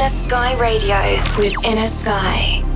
Innrsky Radio with Innrsky.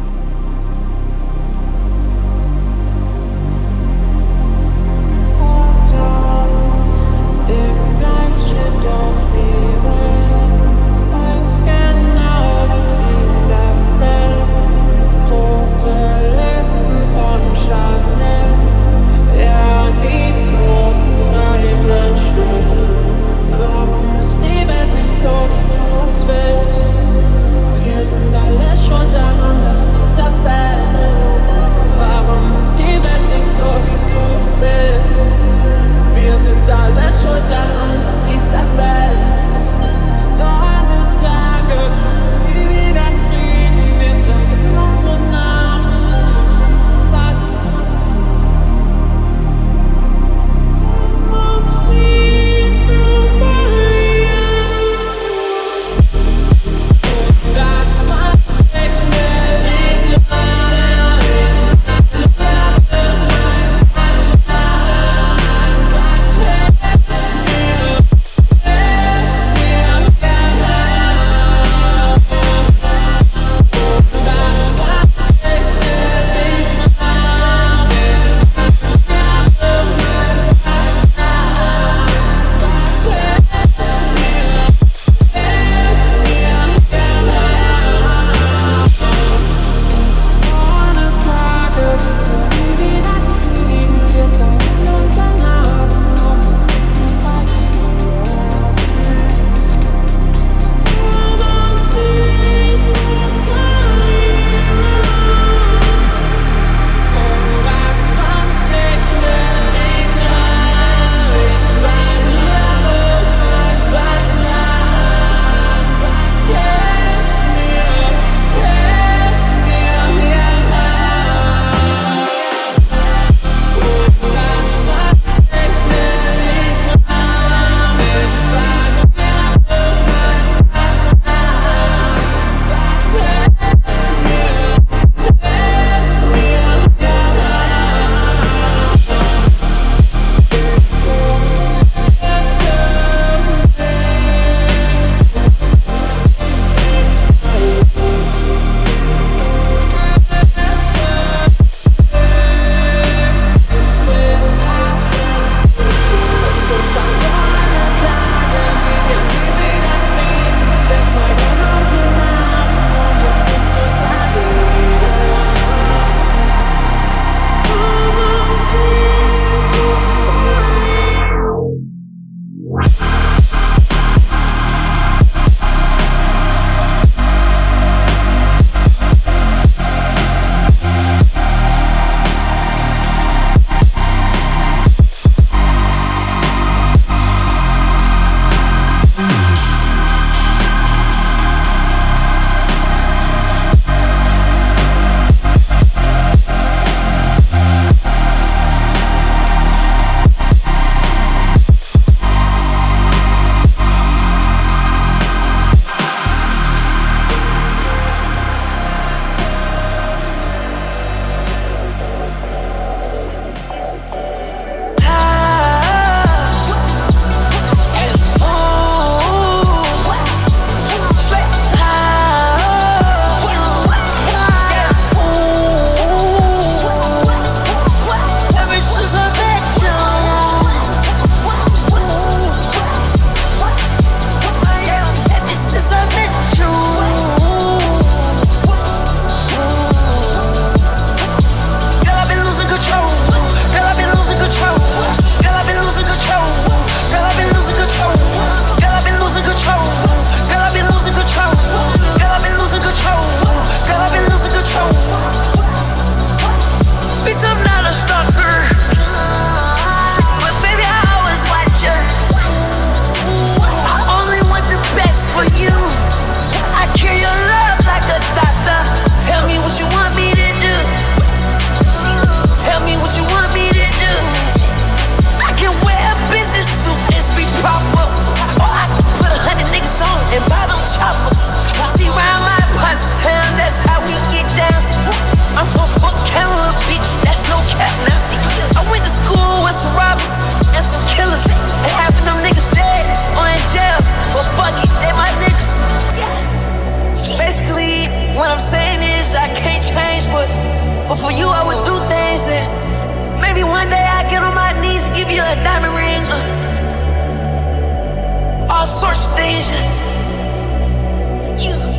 sorts of things.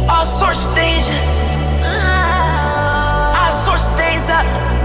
All sorts of things. All sorts of things. All sorts of things.